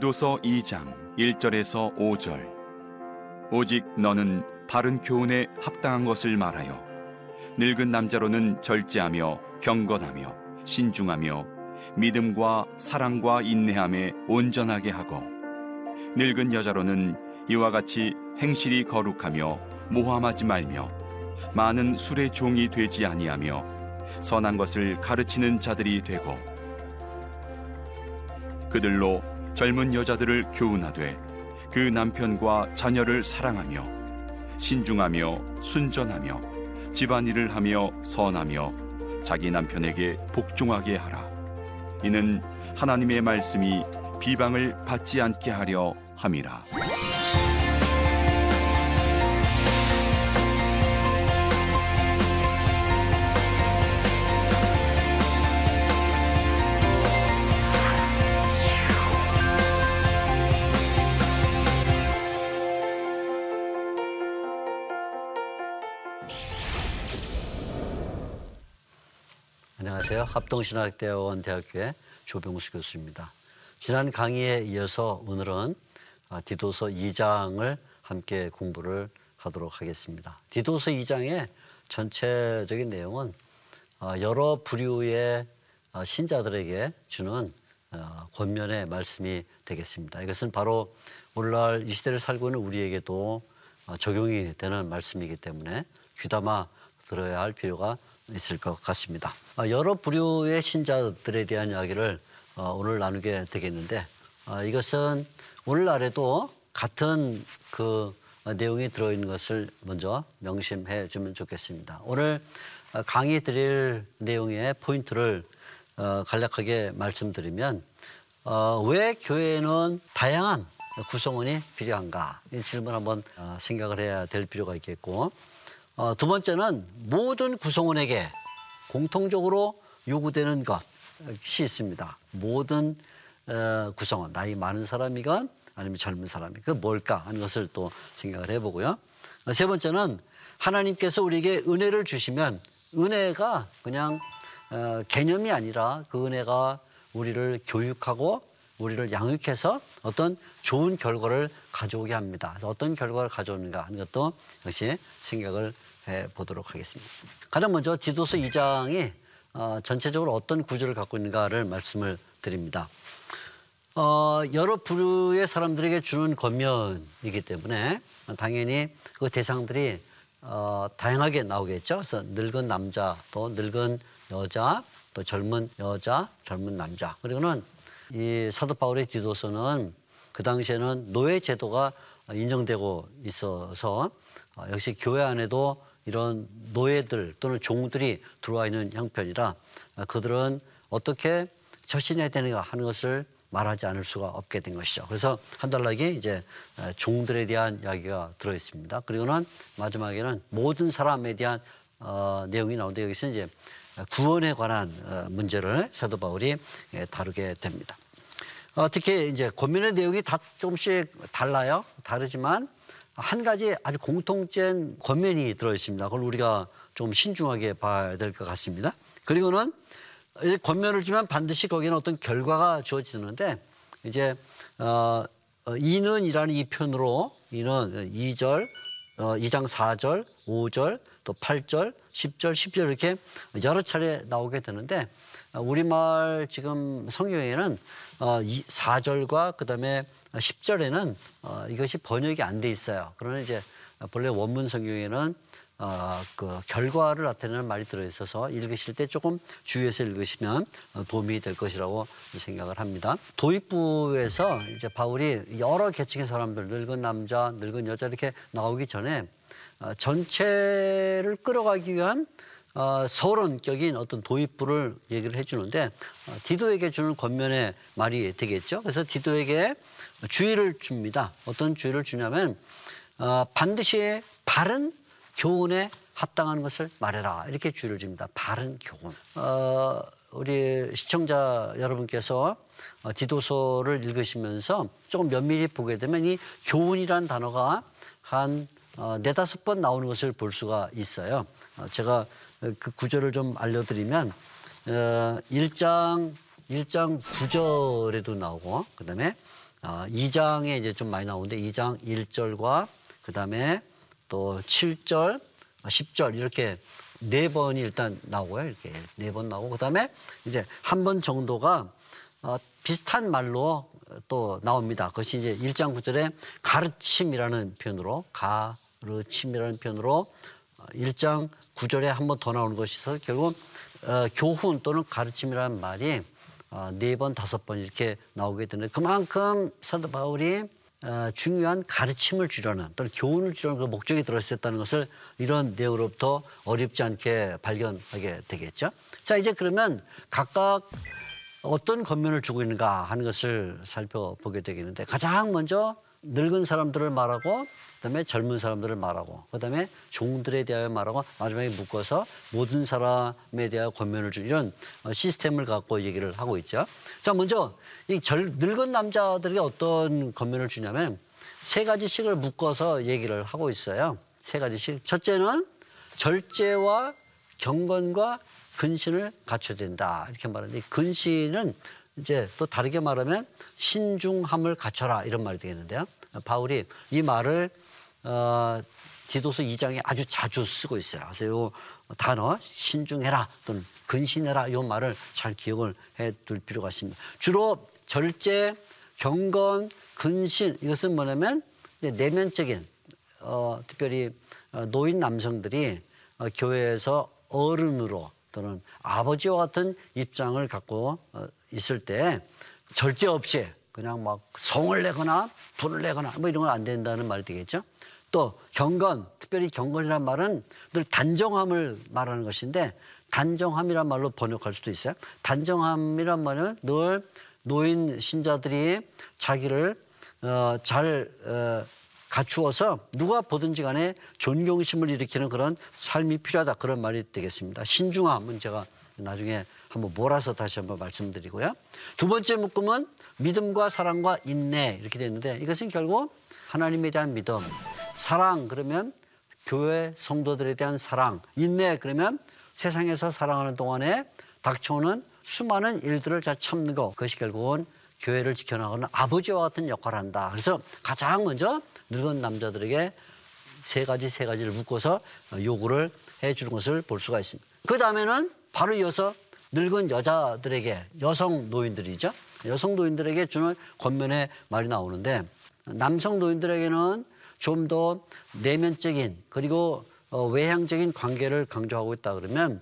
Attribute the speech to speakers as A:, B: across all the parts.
A: 디도서 2장 1절에서 5절. 오직 너는 바른 교훈에 합당한 것을 말하여 늙은 남자로는 절제하며 경건하며 신중하며 믿음과 사랑과 인내함에 온전하게 하고 늙은 여자로는 이와 같이 행실이 거룩하며 모함하지 말며 많은 술의 종이 되지 아니하며 선한 것을 가르치는 자들이 되고 그들로 젊은 여자들을 교훈하되 그 남편과 자녀를 사랑하며 신중하며 순전하며 집안일을 하며 선하며 자기 남편에게 복종하게 하라. 이는 하나님의 말씀이 비방을 받지 않게 하려 함이라
B: 안녕하세요. 합동신학대학원 대학교의 조병수 교수입니다. 지난 강의에 이어서 오늘은 아, 디도서 2장을 함께 공부를 하도록 하겠습니다. 디도서 2장의 전체적인 내용은 아, 여러 부류의 아, 신자들에게 주는 권면의 말씀이 되겠습니다. 이것은 바로 오늘날 이 시대를 살고 있는 우리에게도 적용이 되는 말씀이기 때문에 귀담아 들어야 할 필요가 있을 것 같습니다. 여러 부류의 신자들에 대한 이야기를 어, 오늘 나누게 되겠는데 어, 이것은 오늘날에도 같은 그 내용이 들어있는 것을 먼저 명심해 주면 좋겠습니다. 오늘 강의 드릴 내용의 포인트를 어, 간략하게 말씀드리면 왜 교회에는 다양한 구성원이 필요한가 이 질문 한번 생각을 해야 될 필요가 있겠고 두 번째는 모든 구성원에게 공통적으로 요구되는 것이 있습니다. 모든 구성원 나이 많은 사람이건 아니면 젊은 사람이 그 뭘까 하는 것을 또 생각을 해보고요. 세 번째는 하나님께서 우리에게 은혜를 주시면 은혜가 그냥 개념이 아니라 그 은혜가 우리를 교육하고 우리를 양육해서 어떤 좋은 결과를 가져오게 합니다. 어떤 결과를 가져오는가 하는 것도 역시 생각을 해 보도록 하겠습니다. 가장 먼저 지도서 2장이 어, 전체적으로 어떤 구조를 갖고 있는가를 말씀을 드립니다. 어, 여러 부류의 사람들에게 주는 권면이기 때문에 당연히 그 대상들이 어, 다양하게 나오겠죠. 그래서 늙은 남자, 또 늙은 여자, 또 젊은 여자, 젊은 남자. 그리고는 이 사도 바울의 디도서는 그 당시에는 노예 제도가 인정되고 있어서 어, 역시 교회 안에도 이런 노예들 또는 종들이 들어와 있는 형편이라 그들은 어떻게 처신해야 되는가 하는 것을 말하지 않을 수가 없게 된 것이죠. 그래서 한 달락에 이제 종들에 대한 이야기가 들어 있습니다. 그리고는 마지막에는 모든 사람에 대한 어, 내용이 나오는데 여기서 이제 구원에 관한 어, 문제를 사도 바울이 예, 다루게 됩니다. 어, 특히 이제 고민의 내용이 다 조금씩 달라요. 다르지만 한 가지 아주 공통된 권면이 들어 있습니다. 그걸 우리가 좀 신중하게 봐야 될 것 같습니다. 그리고는 권면을 주면 반드시 거기는 어떤 결과가 주어지는데 이제 어, 어 이는이라는 이 편으로 이는 2절, 어, 2장 4절, 5절, 또 8절, 10절, 10절 이렇게 여러 차례 나오게 되는데 우리말 지금 성경에는 어, 4절과 그다음에 10절에는 어, 이것이 번역이 안 돼 있어요. 그러나 이제 본래 원문 성경에는 어, 그 결과를 나타내는 말이 들어있어서 읽으실 때 조금 주의해서 읽으시면 어, 도움이 될 것이라고 생각을 합니다. 도입부에서 이제 바울이 여러 계층의 사람들, 늙은 남자, 늙은 여자 이렇게 나오기 전에 어, 전체를 끌어가기 위한 어, 서론격인 어떤 도입부를 얘기를 해주는데 어, 디도에게 주는 권면의 말이 되겠죠. 그래서 디도에게 주의를 줍니다. 어떤 주의를 주냐면 어, 반드시 바른 교훈에 합당한 것을 말해라 이렇게 주의를 줍니다. 바른 교훈. 어, 우리 시청자 여러분께서 어, 디도서를 읽으시면서 조금 면밀히 보게 되면 이 교훈이란 단어가 한 어, 네다섯 번 나오는 것을 볼 수가 있어요. 어, 제가 그 구절을 좀 알려드리면 어, 1장 1장 9절에도 나오고 그다음에 아, 2장에 이제 좀 많이 나오는데 2장 1절과 그다음에 또 7절, 10절 이렇게 네 번이 일단 나오고요. 이렇게 네 번 나오고 그다음에 이제 한 번 정도가 어, 비슷한 말로 또 나옵니다. 그것이 이제 1장 9절에 가르침이라는 표현으로 가르침이라는 표현으로 1장 9절에 한 번 더 나오는 것이 있어서 결국 어, 교훈 또는 가르침이라는 말이 어, 네 번, 다섯 번 이렇게 나오게 되는데 그만큼 사도 바울이 어, 중요한 가르침을 주려는 또는 교훈을 주려는 그 목적이 들어있었다는 것을 이런 내용으로부터 어렵지 않게 발견하게 되겠죠. 자, 이제 그러면 각각 어떤 겉면을 주고 있는가 하는 것을 살펴보게 되겠는데 가장 먼저 늙은 사람들을 말하고 그다음에 젊은 사람들을 말하고 그다음에 종들에 대하여 말하고 마지막에 묶어서 모든 사람에 대하여 권면을 주는 이런 어, 시스템을 갖고 얘기를 하고 있죠. 자 먼저 이 절, 늙은 남자들에게 어떤 권면을 주냐면 세 가지씩을 묶어서 얘기를 하고 있어요. 세 가지씩. 첫째는 절제와 경건과 근신을 갖춰야 된다 이렇게 말하는데 근신은 이제 또 다르게 말하면 신중함을 갖춰라 이런 말이 되겠는데요. 바울이 이 말을 어, 디도서 2장에 아주 자주 쓰고 있어요. 그래서 이 단어 신중해라 또는 근신해라 이 말을 잘 기억을 해 둘 필요가 있습니다. 주로 절제, 경건, 근신 이것은 뭐냐면 내면적인 어, 특별히 어, 노인 남성들이 어, 교회에서 어른으로 또는 아버지와 같은 입장을 갖고 어, 있을 때 절제 없이 그냥 막 성을 내거나 불을 내거나 뭐 이런 건 안 된다는 말이 되겠죠. 또 경건, 특별히 경건이란 말은 늘 단정함을 말하는 것인데 단정함이란 말로 번역할 수도 있어요. 단정함이란 말은 늘 노인 신자들이 자기를 어, 잘 어, 갖추어서 누가 보든지 간에 존경심을 일으키는 그런 삶이 필요하다 그런 말이 되겠습니다. 신중함은 제가 나중에 한번 몰아서 다시 한번 말씀드리고요. 두 번째 묶음은 믿음과 사랑과 인내 이렇게 되는데 이것은 결국 하나님에 대한 믿음, 사랑 그러면 교회 성도들에 대한 사랑, 인내 그러면 세상에서 사랑하는 동안에 닥쳐오는 수많은 일들을 잘 참는 것 그것이 결국은 교회를 지켜나가는 아버지와 같은 역할을 한다. 그래서 가장 먼저 늙은 남자들에게 세 가지 세 가지를 묶어서 요구를 해주는 것을 볼 수가 있습니다. 그 다음에는 바로 이어서 늙은 여자들에게 여성 노인들이죠. 여성 노인들에게 주는 권면의 말이 나오는데 남성 노인들에게는 좀 더 내면적인 그리고 어, 외향적인 관계를 강조하고 있다 그러면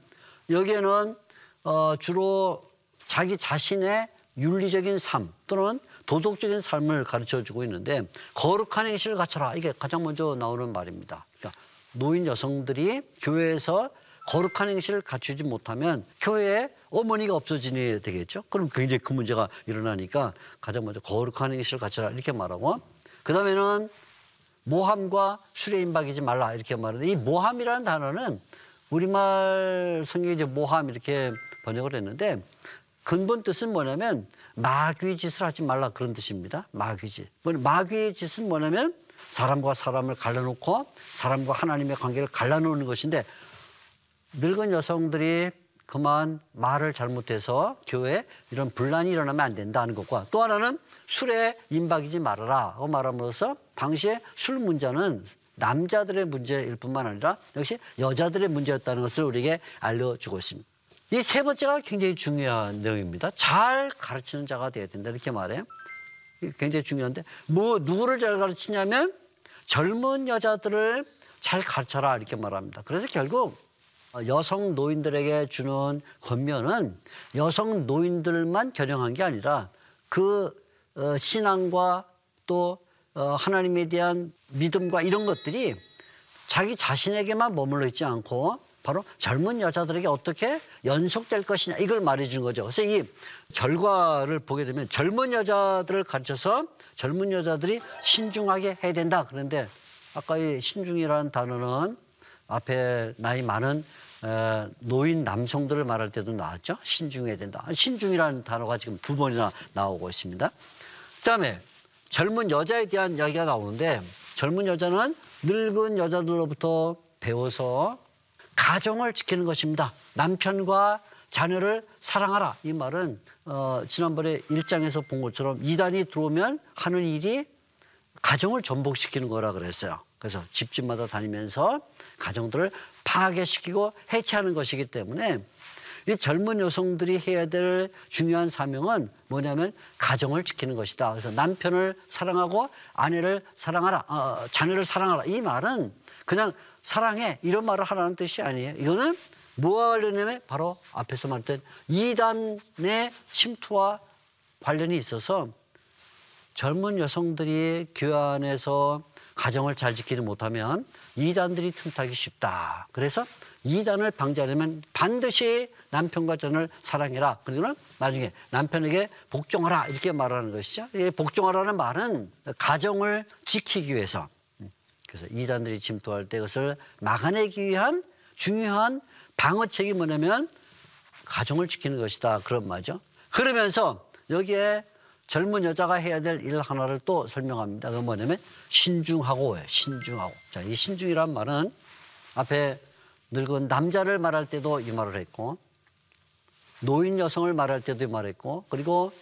B: 여기에는 어, 주로 자기 자신의 윤리적인 삶 또는 도덕적인 삶을 가르쳐 주고 있는데 거룩한 행실을 갖춰라 이게 가장 먼저 나오는 말입니다. 그러니까 노인 여성들이 교회에서 거룩한 행실을 갖추지 못하면 교회에 어머니가 없어지게 되겠죠. 그럼 굉장히 큰 문제가 일어나니까 가장 먼저 거룩한 행실을 갖춰라 이렇게 말하고 그 다음에는 모함과 술에 임박이지 말라 이렇게 말하는데 이 모함이라는 단어는 우리말 성경에 모함 이렇게 번역을 했는데 근본 뜻은 뭐냐면 마귀 짓을 하지 말라 그런 뜻입니다. 마귀 짓. 마귀의 짓은 뭐냐면 사람과 사람을 갈라놓고 사람과 하나님의 관계를 갈라놓는 것인데 늙은 여성들이 그만 말을 잘못해서 교회에 이런 분란이 일어나면 안 된다는 것과 또 하나는 술에 임박이지 말아라 고 말함으로써 당시에 술 문제는 남자들의 문제일 뿐만 아니라 역시 여자들의 문제였다는 것을 우리에게 알려주고 있습니다. 이 세 번째가 굉장히 중요한 내용입니다. 잘 가르치는 자가 되어야 된다 이렇게 말해요. 굉장히 중요한데 뭐 누구를 잘 가르치냐면 젊은 여자들을 잘 가르쳐라 이렇게 말합니다. 그래서 결국 여성 노인들에게 주는 권면은 여성 노인들만 겨냥한 게 아니라 그 어, 신앙과 또 어, 하나님에 대한 믿음과 이런 것들이 자기 자신에게만 머물러 있지 않고 바로 젊은 여자들에게 어떻게 연속될 것이냐 이걸 말해준 거죠. 그래서 이 결과를 보게 되면 젊은 여자들을 가르쳐서 젊은 여자들이 신중하게 해야 된다. 그런데 아까 이 신중이라는 단어는 앞에 나이 많은 노인 남성들을 말할 때도 나왔죠. 신중해야 된다. 신중이라는 단어가 지금 두 번이나 나오고 있습니다. 그다음에 젊은 여자에 대한 이야기가 나오는데 젊은 여자는 늙은 여자들로부터 배워서 가정을 지키는 것입니다. 남편과 자녀를 사랑하라. 이 말은 어, 지난번에 일장에서 본 것처럼 이단이 들어오면 하는 일이 가정을 전복시키는 거라 그랬어요. 그래서 집집마다 다니면서 가정들을 파괴시키고 해체하는 것이기 때문에 이 젊은 여성들이 해야 될 중요한 사명은 뭐냐면 가정을 지키는 것이다. 그래서 남편을 사랑하고 아내를 사랑하라, 어, 자녀를 사랑하라. 이 말은 그냥 사랑해 이런 말을 하라는 뜻이 아니에요. 이거는 뭐와 관련되면 바로 앞에서 말했던 이단의 침투와 관련이 있어서 젊은 여성들이 교회 안에서 가정을 잘 지키지 못하면 이단들이 틈타기 쉽다. 그래서 이단을 방지하려면 반드시 남편과 자녀를 사랑해라. 그러면 나중에 남편에게 복종하라 이렇게 말하는 것이죠. 이 복종하라는 말은 가정을 지키기 위해서 그래서 이단들이 침투할 때 그것을 막아내기 위한 중요한 방어책이 뭐냐면 가정을 지키는 것이다 그런 말이죠. 그러면서 여기에 젊은 여자가 해야 될 일 하나를 또 설명합니다. 그건 뭐냐면 신중하고예요. 신중하고. 자, 이 신중이란 말은 앞에 늙은 남자를 말할 때도 이 말을 했고 노인 여성을 말할 때도 이 말을 했고 그리고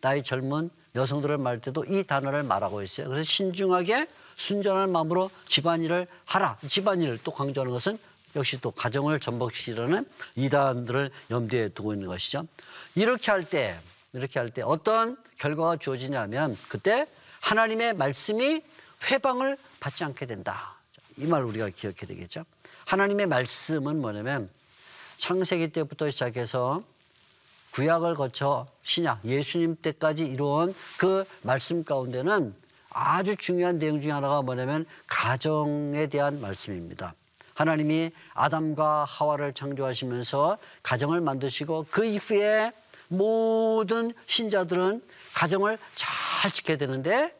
B: 나이 젊은 여성들을 말할 때도 이 단어를 말하고 있어요. 그래서 신중하게 순전한 마음으로 집안일을 하라. 집안일을 또 강조하는 것은 역시 또 가정을 전복시키려는 이단들을 염두에 두고 있는 것이죠. 이렇게 할 때, 이렇게 할 때 어떤 결과가 주어지냐면 그때 하나님의 말씀이 회방을 받지 않게 된다. 이 말 우리가 기억해야 되겠죠. 하나님의 말씀은 뭐냐면 창세기 때부터 시작해서 구약을 거쳐 신약, 예수님 때까지 이루어온 그 말씀 가운데는 아주 중요한 내용 중에 하나가 뭐냐면 가정에 대한 말씀입니다. 하나님이 아담과 하와를 창조하시면서 가정을 만드시고 그 이후에 모든 신자들은 가정을 잘 지켜야 되는데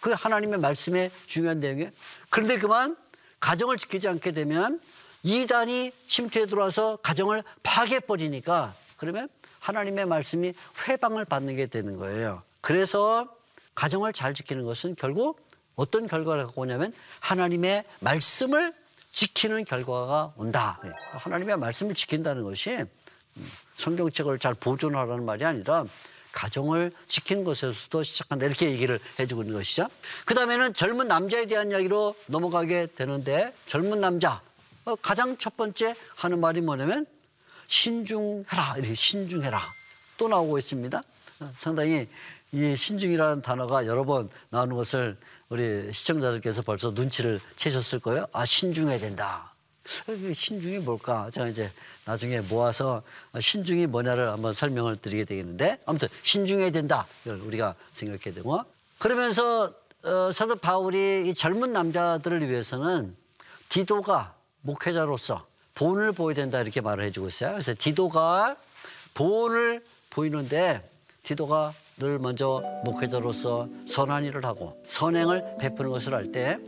B: 그 하나님의 말씀의 중요한 내용이 그런데 그만 가정을 지키지 않게 되면 이단이 침투에 들어와서 가정을 파괴해버리니까 그러면 하나님의 말씀이 회방을 받는 게 되는 거예요. 그래서 가정을 잘 지키는 것은 결국 어떤 결과를 갖고 오냐면 하나님의 말씀을 지키는 결과가 온다. 예. 하나님의 말씀을 지킨다는 것이 음, 성경책을 잘 보존하라는 말이 아니라 가정을 지키는 것에서도 시작한다 이렇게 얘기를 해주고 있는 것이죠. 그 다음에는 젊은 남자에 대한 이야기로 넘어가게 되는데 젊은 남자 어, 가장 첫 번째 하는 말이 뭐냐면 신중해라 이렇게 신중해라 또 나오고 있습니다. 어, 상당히 이 신중이라는 단어가 여러 번 나오는 것을 우리 시청자들께서 벌써 눈치를 채셨을 거예요. 아 신중해야 된다. 신중이 뭘까? 제가 이제 나중에 모아서 신중이 뭐냐를 한번 설명을 드리게 되겠는데 아무튼 신중해야 된다. 이걸 우리가 생각해야 되고 그러면서 어, 사도 바울이 이 젊은 남자들을 위해서는 디도가 목회자로서 본을 보여야 된다 이렇게 말을 해주고 있어요. 그래서 디도가 본을 보이는데 디도가 늘 먼저 목회자로서 선한 일을 하고 선행을 베푸는 것을 할 때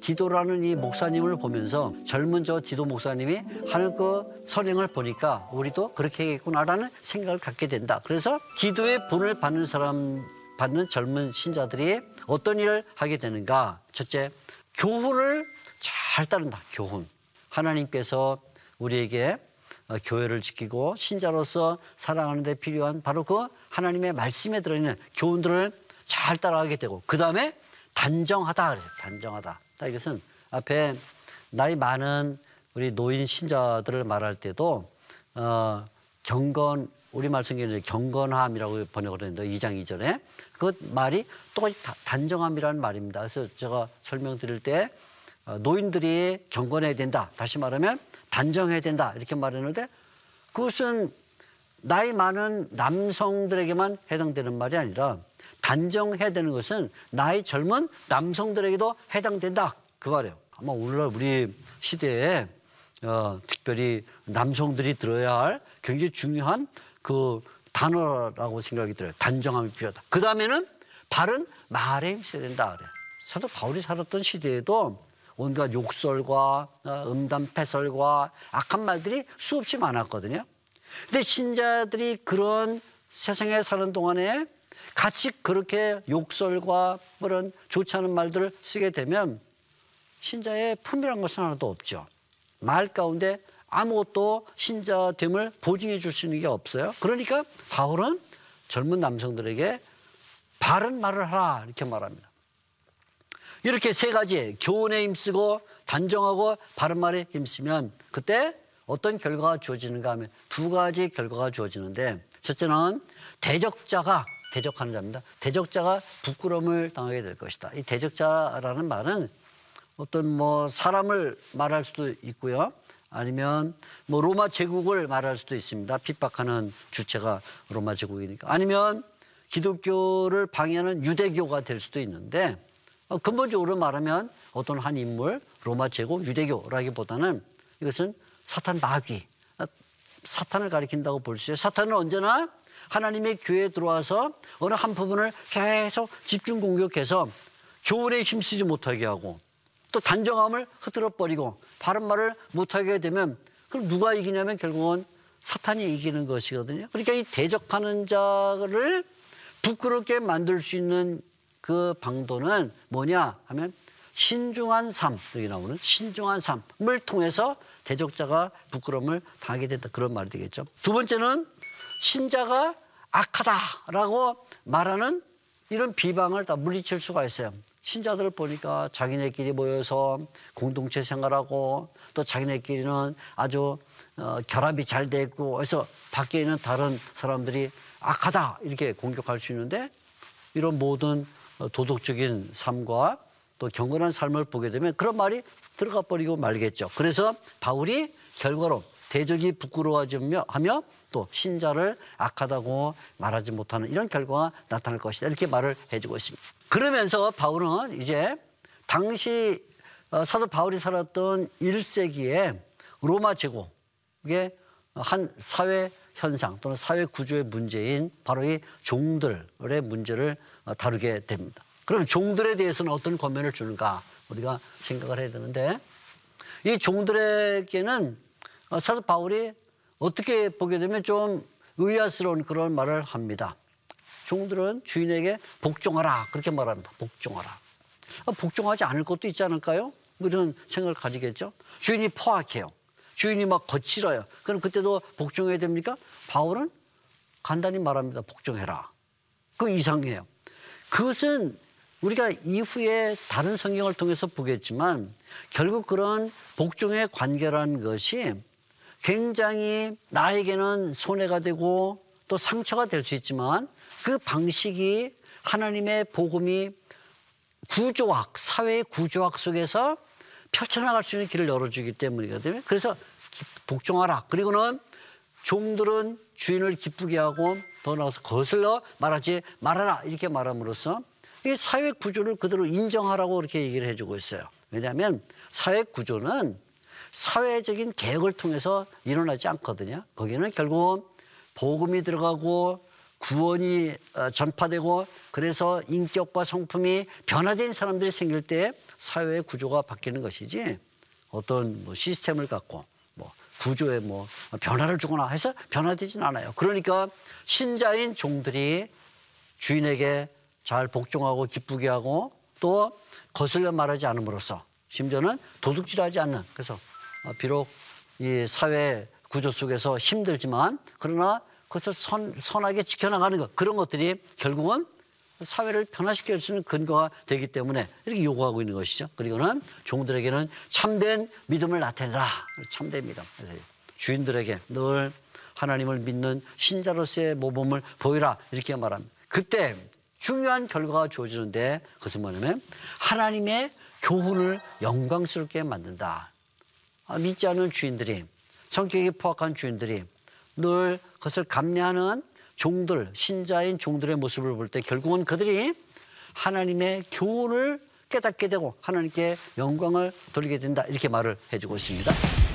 B: 디도라는 이 목사님을 보면서 젊은 저 디도 목사님이 하는 그 선행을 보니까 우리도 그렇게 해야겠구나라는 생각을 갖게 된다. 그래서 디도의 본을 받는 사람 받는 젊은 신자들이 어떤 일을 하게 되는가? 첫째, 교훈을 잘 따른다. 교훈. 하나님께서 우리에게 어, 교회를 지키고 신자로서 살아가는 데 필요한 바로 그 하나님의 말씀에 들어있는 교훈들을 잘 따라가게 되고 그 다음에 단정하다 그래요. 단정하다. 이것은 앞에 나이 많은 우리 노인 신자들을 말할 때도 어, 경건 우리 말씀에는 경건함이라고 번역을 했는데 2장 2절에 그 말이 똑같이 단정함이라는 말입니다. 그래서 제가 설명드릴 때 어, 노인들이 경건해야 된다. 다시 말하면 단정해야 된다. 이렇게 말했는데 그것은 나이 많은 남성들에게만 해당되는 말이 아니라 단정해야 되는 것은 나이 젊은 남성들에게도 해당된다. 그 말이에요. 아마 오늘날 우리 시대에 어, 특별히 남성들이 들어야 할 굉장히 중요한 그 단어라고 생각이 들어요. 단정함이 필요하다. 그 다음에는 바른 말에 있어야 된다. 그래. 사도 바울이 살았던 시대에도 온갖 욕설과 어, 음담 패설과 악한 말들이 수없이 많았거든요. 근데 신자들이 그런 세상에 사는 동안에 같이 그렇게 욕설과 그런 좋지 않은 말들을 쓰게 되면 신자의 품이란 것은 하나도 없죠. 말 가운데 아무것도 신자됨을 보증해 줄 수 있는 게 없어요. 그러니까 바울은 젊은 남성들에게 바른 말을 하라 이렇게 말합니다. 이렇게 세 가지 교훈에 힘쓰고 단정하고 바른 말에 힘쓰면 그때 어떤 결과가 주어지는가 하면 두 가지 결과가 주어지는데 첫째는 대적자가 대적하는 자입니다. 대적자가 부끄러움을 당하게 될 것이다. 이 대적자라는 말은 어떤 뭐 사람을 말할 수도 있고요. 아니면 뭐 로마 제국을 말할 수도 있습니다. 핍박하는 주체가 로마 제국이니까. 아니면 기독교를 방해하는 유대교가 될 수도 있는데 어, 근본적으로 말하면 어떤 한 인물, 로마 제국, 유대교라기보다는 이것은 사탄 마귀, 어, 사탄을 가리킨다고 볼 수 있어요. 사탄은 언제나 하나님의 교회에 들어와서 어느 한 부분을 계속 집중 공격해서 교훈에 힘쓰지 못하게 하고 또 단정함을 흐트러 버리고 바른 말을 못하게 되면 그럼 누가 이기냐면 결국은 사탄이 이기는 것이거든요. 그러니까 이 대적하는 자를 부끄럽게 만들 수 있는 그 방도는 뭐냐 하면 신중한 삶 여기 나오는 신중한 삶을 통해서 대적자가 부끄러움을 당하게 된다 그런 말이 되겠죠. 두 번째는 신자가 악하다라고 말하는 이런 비방을 다 물리칠 수가 있어요. 신자들을 보니까 자기네끼리 모여서 공동체 생활하고 또 자기네끼리는 아주 어, 결합이 잘 돼 있고 그래서 밖에 있는 다른 사람들이 악하다 이렇게 공격할 수 있는데 이런 모든 어, 도덕적인 삶과 또 경건한 삶을 보게 되면 그런 말이 들어가 버리고 말겠죠. 그래서 바울이 결과로 대적이 부끄러워하며 하며 또 신자를 악하다고 말하지 못하는 이런 결과가 나타날 것이다. 이렇게 말을 해주고 있습니다. 그러면서 바울은 이제 당시 어, 사도 바울이 살았던 1세기에 로마 제국의 한 사회 현상 또는 사회 구조의 문제인 바로 이 종들의 문제를 어, 다루게 됩니다. 그럼 종들에 대해서는 어떤 권면을 주는가 우리가 생각을 해야 되는데 이 종들에게는 어, 사도 바울이 어떻게 보게 되면 좀 의아스러운 그런 말을 합니다. 종들은 주인에게 복종하라 그렇게 말합니다. 복종하라. 아, 복종하지 않을 것도 있지 않을까요? 뭐 이런 생각을 가지겠죠. 주인이 포악해요. 주인이 막 거칠어요. 그럼 그때도 복종해야 됩니까? 바울은 간단히 말합니다. 복종해라. 그 이상해요. 그것은 우리가 이후에 다른 성경을 통해서 보겠지만 결국 그런 복종의 관계라는 것이 굉장히 나에게는 손해가 되고 또 상처가 될 수 있지만 그 방식이 하나님의 복음이 구조학, 사회의 구조학 속에서 펼쳐나갈 수 있는 길을 열어주기 때문이거든요. 그래서 복종하라. 그리고는 종들은 주인을 기쁘게 하고 더 나아가서 거슬러 말하지 말아라. 이렇게 말함으로써 이 사회 구조를 그대로 인정하라고 이렇게 얘기를 해주고 있어요. 왜냐하면 사회 구조는 사회적인 계획을 통해서 일어나지 않거든요. 거기는 결국은 복음이 들어가고 구원이 어, 전파되고 그래서 인격과 성품이 변화된 사람들이 생길 때 사회의 구조가 바뀌는 것이지 어떤 뭐 시스템을 갖고 뭐 구조에 뭐 변화를 주거나 해서 변화되진 않아요. 그러니까 신자인 종들이 주인에게 잘 복종하고 기쁘게 하고 또 거슬려 말하지 않음으로써 심지어는 도둑질하지 않는 그래서 어, 비록 이 사회 구조 속에서 힘들지만 그러나 그것을 선, 선하게 지켜나가는 것 그런 것들이 결국은 사회를 변화시킬 수 있는 근거가 되기 때문에 이렇게 요구하고 있는 것이죠. 그리고는 종들에게는 참된 믿음을 나타내라. 참된 믿음. 주인들에게 늘 하나님을 믿는 신자로서의 모범을 보이라 이렇게 말합니다. 그때 중요한 결과가 주어지는데 그것은 뭐냐면 하나님의 교훈을 영광스럽게 만든다. 아, 믿지 않는 주인들이 성격이 포악한 주인들이 늘 그것을 감내하는 종들 신자인 종들의 모습을 볼 때 결국은 그들이 하나님의 교훈을 깨닫게 되고 하나님께 영광을 돌리게 된다 이렇게 말을 해주고 있습니다.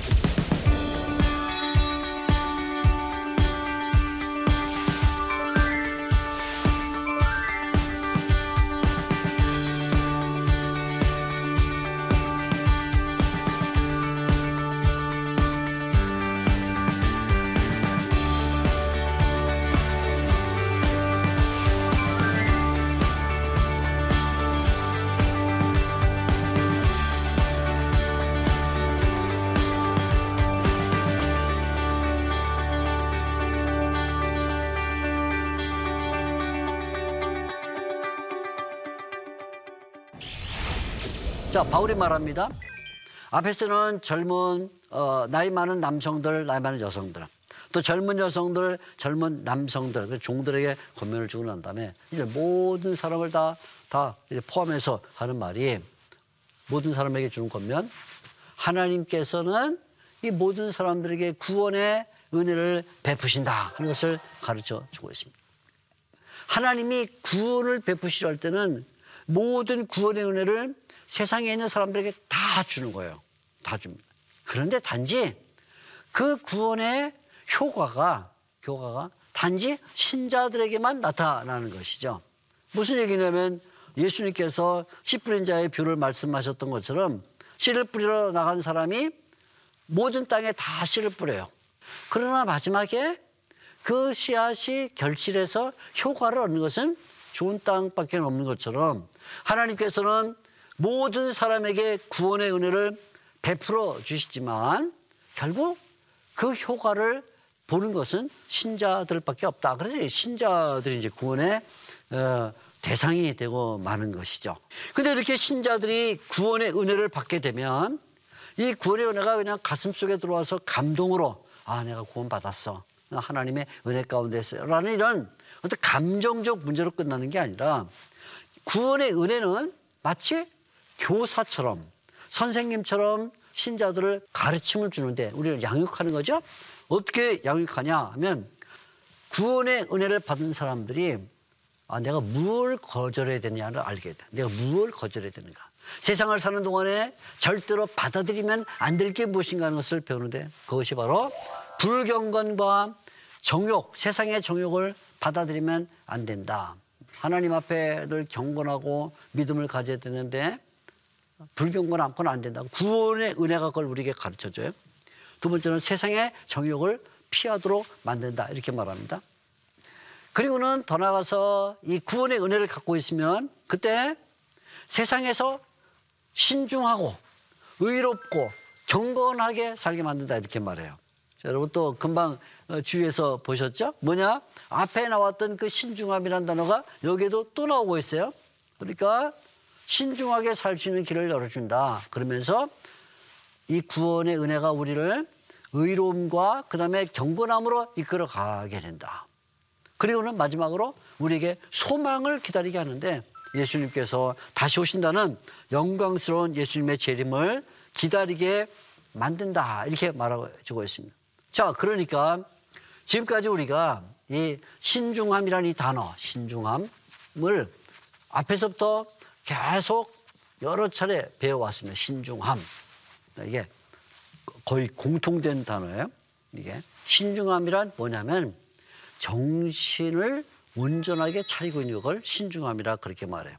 B: 자, 바울이 말합니다. 앞에서는 젊은 어, 나이 많은 남성들, 나이 많은 여성들, 또 젊은 여성들, 젊은 남성들, 그 종들에게 권면을 주고 난 다음에 이제 모든 사람을 다, 다 포함해서 하는 말이 모든 사람에게 주는 권면 하나님께서는 이 모든 사람들에게 구원의 은혜를 베푸신다 하는 것을 가르쳐 주고 있습니다. 하나님이 구원을 베푸시려 할 때는 모든 구원의 은혜를 세상에 있는 사람들에게 다 주는 거예요. 다 줍니다. 그런데 단지 그 구원의 효과가 효과가 단지 신자들에게만 나타나는 것이죠. 무슨 얘기냐면 예수님께서 씨 뿌린 자의 비유를 말씀하셨던 것처럼 씨를 뿌리러 나간 사람이 모든 땅에 다 씨를 뿌려요. 그러나 마지막에 그 씨앗이 결실해서 효과를 얻는 것은 좋은 땅밖에 없는 것처럼 하나님께서는 모든 사람에게 구원의 은혜를 베풀어 주시지만 결국 그 효과를 보는 것은 신자들밖에 없다. 그래서 신자들이 이제 구원의 어, 대상이 되고 마는 것이죠. 근데 이렇게 신자들이 구원의 은혜를 받게 되면 이 구원의 은혜가 그냥 가슴 속에 들어와서 감동으로 아 내가 구원 받았어 하나님의 은혜 가운데서라는 이런 어떤 감정적 문제로 끝나는 게 아니라 구원의 은혜는 마치 교사처럼 선생님처럼 신자들을 가르침을 주는데 우리를 양육하는 거죠. 어떻게 양육하냐 하면 구원의 은혜를 받은 사람들이 아, 내가 뭘 거절해야 되냐를 알게 돼. 내가 뭘 거절해야 되는가. 세상을 사는 동안에 절대로 받아들이면 안 될 게 무엇인가 하는 것을 배우는데 그것이 바로 불경건과 정욕, 세상의 정욕을 받아들이면 안 된다. 하나님 앞에 늘 경건하고 믿음을 가져야 되는데 불경건 않고는 안 된다. 구원의 은혜가 그걸 우리에게 가르쳐 줘요. 두 번째는 세상의 정욕을 피하도록 만든다. 이렇게 말합니다. 그리고는 더 나아가서 이 구원의 은혜를 갖고 있으면 그때 세상에서 신중하고 의롭고 경건하게 살게 만든다. 이렇게 말해요. 자, 여러분 또 금방 어, 주위에서 보셨죠? 뭐냐? 앞에 나왔던 그 신중함이라는 단어가 여기에도 또 나오고 있어요. 그러니까 신중하게 살 수 있는 길을 열어준다. 그러면서 이 구원의 은혜가 우리를 의로움과 그 다음에 경건함으로 이끌어 가게 된다. 그리고는 마지막으로 우리에게 소망을 기다리게 하는데 예수님께서 다시 오신다는 영광스러운 예수님의 재림을 기다리게 만든다. 이렇게 말하고 있습니다. 자, 그러니까 지금까지 우리가 이 신중함이라는 이 단어, 신중함을 앞에서부터 계속 여러 차례 배워왔습니다. 신중함. 이게 거의 공통된 단어예요. 이게 신중함이란 뭐냐면 정신을 온전하게 차리고 있는 걸 신중함이라 그렇게 말해요.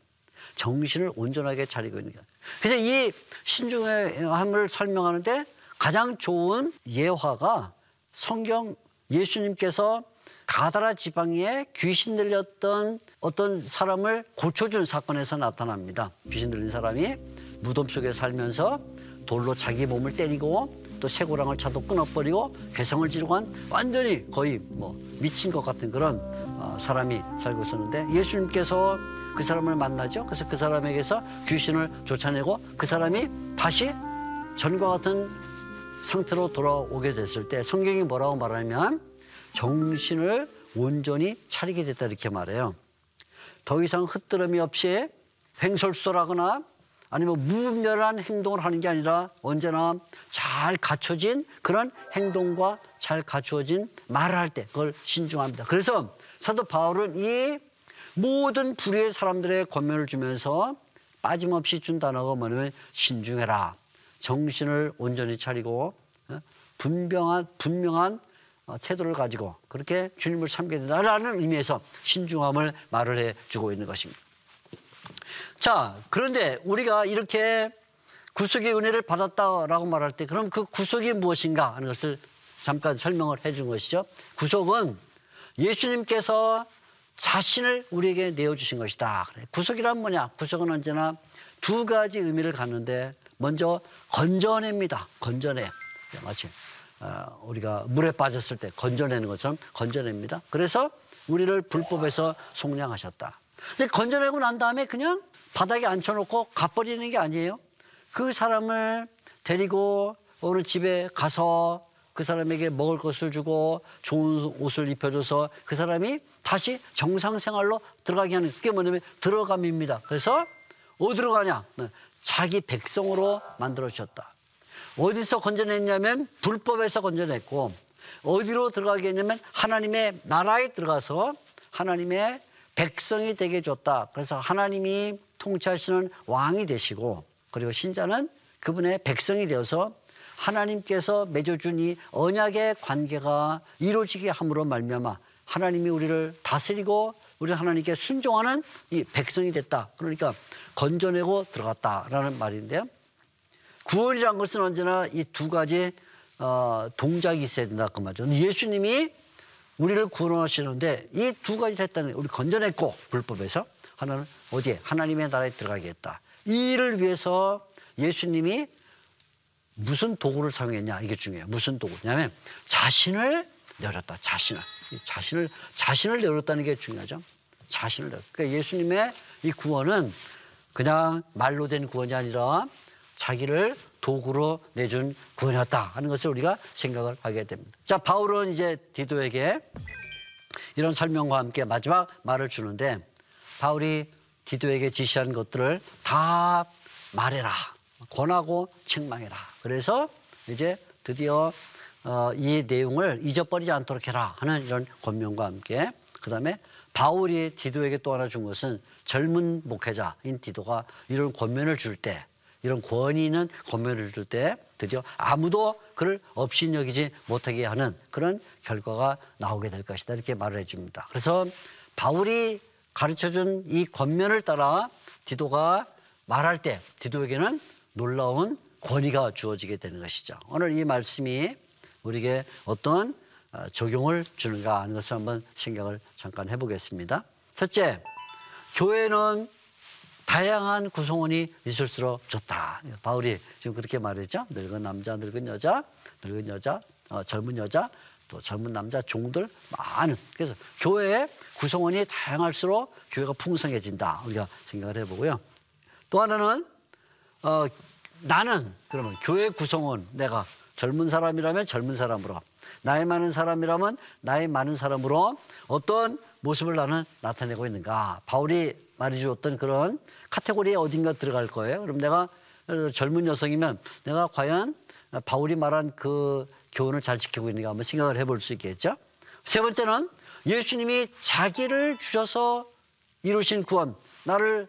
B: 정신을 온전하게 차리고 있는 것. 그래서 이 신중함을 설명하는데 가장 좋은 예화가 성경 예수님께서 가다라 지방에 귀신 들렸던 어떤 사람을 고쳐준 사건에서 나타납니다. 귀신 들린 사람이 무덤 속에 살면서 돌로 자기 몸을 때리고 또 쇠고랑을 차도 끊어버리고 개성을 지르고 한 완전히 거의 뭐 미친 것 같은 그런 어, 사람이 살고 있었는데 예수님께서 그 사람을 만나죠. 그래서 그 사람에게서 귀신을 쫓아내고 그 사람이 다시 전과 같은 상태로 돌아오게 됐을 때 성경이 뭐라고 말하냐면 정신을 온전히 차리게 됐다 이렇게 말해요. 더 이상 흩뜨름이 없이 횡설수설하거나 아니면 무분별한 행동을 하는 게 아니라 언제나 잘 갖춰진 그런 행동과 잘 갖추어진 말을 할 때 그걸 신중합니다. 그래서 사도 바울은 이 모든 불의의 사람들의 권면을 주면서 빠짐없이 준 단어가 뭐냐면 신중해라. 정신을 온전히 차리고 어? 분명한 분명한 어, 태도를 가지고 그렇게 주님을 섬겨야 된다라는 의미에서 신중함을 말을 해주고 있는 것입니다. 자, 그런데 우리가 이렇게 구속의 은혜를 받았다라고 말할 때 그럼 그 구속이 무엇인가 하는 것을 잠깐 설명을 해 준 것이죠. 구속은 예수님께서 자신을 우리에게 내어주신 것이다. 구속이란 뭐냐? 구속은 언제나 두 가지 의미를 갖는데 먼저 건져냅니다. 건져내. 마치 어, 우리가 물에 빠졌을 때 건져내는 것처럼 건져냅니다. 그래서 우리를 불법에서 속량하셨다. 근데 건져내고 난 다음에 그냥 바닥에 앉혀놓고 가버리는 게 아니에요. 그 사람을 데리고 어느 집에 가서 그 사람에게 먹을 것을 주고 좋은 옷을 입혀줘서 그 사람이 다시 정상 생활로 들어가게 하는 그게 뭐냐면 들어감입니다. 그래서 어디로 가냐? 네, 자기 백성으로 만들어 주셨다. 어디서 건져냈냐면 불법에서 건져냈고 어디로 들어가게 했냐면 하나님의 나라에 들어가서 하나님의 백성이 되게 줬다. 그래서 하나님이 통치하시는 왕이 되시고 그리고 신자는 그분의 백성이 되어서 하나님께서 맺어준 이 언약의 관계가 이루어지게 함으로 말미암아 하나님이 우리를 다스리고 우리 하나님께 순종하는 이 백성이 됐다. 그러니까 건져내고 들어갔다라는 말인데요. 구원이란 것은 언제나 이 두 가지 어, 동작이 있어야 된다 그 말이죠. 예수님이 우리를 구원하시는데 이 두 가지 했다는 우리 건져냈고 불법에서 하나는 어디에 하나님의 나라에 들어가게 했다. 이 일을 위해서 예수님이 무슨 도구를 사용했냐 이게 중요해요. 무슨 도구냐면 자신을 내렸다. 자신을 자신을 자신을 내렸다는 게 중요하죠. 자신을 내렸다. 그러니까 예수님의 이 구원은 그냥 말로 된 구원이 아니라 자기를 도구로 내준 구원이었다 하는 것을 우리가 생각을 하게 됩니다. 자, 바울은 이제 디도에게 이런 설명과 함께 마지막 말을 주는데 바울이 디도에게 지시한 것들을 다 말해라. 권하고 책망해라. 그래서 이제 드디어 어, 이 내용을 잊어버리지 않도록 해라 하는 이런 권명과 함께 그 다음에 바울이 디도에게 또 하나 준 것은 젊은 목회자인 디도가 이런 권면을 줄 때 이런 권위 있는 권면을 줄 때 드디어 아무도 그를 없인 여기지 못하게 하는 그런 결과가 나오게 될 것이다 이렇게 말을 해줍니다. 그래서 바울이 가르쳐준 이 권면을 따라 디도가 말할 때 디도에게는 놀라운 권위가 주어지게 되는 것이죠. 오늘 이 말씀이 우리에게 어떤 어, 적용을 주는가 하는 것을 한번 생각을 잠깐 해보겠습니다. 첫째, 교회는 다양한 구성원이 있을수록 좋다. 바울이 지금 그렇게 말했죠. 늙은 남자, 늙은 여자, 늙은 여자, 어, 젊은 여자, 또 젊은 남자, 종들 많은. 그래서 교회의 구성원이 다양할수록 교회가 풍성해진다. 우리가 생각을 해보고요. 또 하나는 어, 나는 그러면 교회 구성원 내가 젊은 사람이라면 젊은 사람으로 나이 많은 사람이라면 나이 많은 사람으로 어떤 모습을 나는 나타내고 있는가 바울이 말해주었던 그런 카테고리에 어딘가 들어갈 거예요. 그럼 내가 젊은 여성이면 내가 과연 바울이 말한 그 교훈을 잘 지키고 있는가 한번 생각을 해볼 수 있겠죠? 세 번째는 예수님이 자기를 주셔서 이루신 구원 나를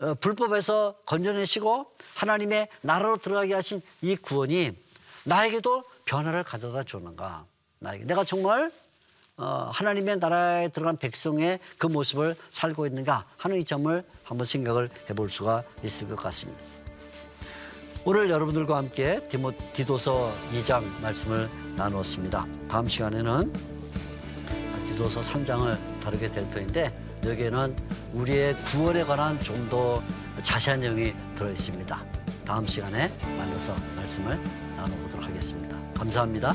B: 어, 불법에서 건져내시고 하나님의 나라로 들어가게 하신 이 구원이 나에게도 변화를 가져다 주는가? 나에게. 내가 정말 어, 하나님의 나라에 들어간 백성의 그 모습을 살고 있는가 하는 이 점을 한번 생각을 해볼 수가 있을 것 같습니다. 오늘 여러분들과 함께 디모, 디도서 2장 말씀을 나누었습니다. 다음 시간에는 디도서 3장을 다루게 될 터인데 여기에는 우리의 구원에 관한 좀 더 자세한 내용이 들어 있습니다. 다음 시간에 만나서 말씀을 나눠보도록 하겠습니다. 감사합니다.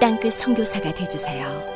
C: 땅끝 성교사가 되주세요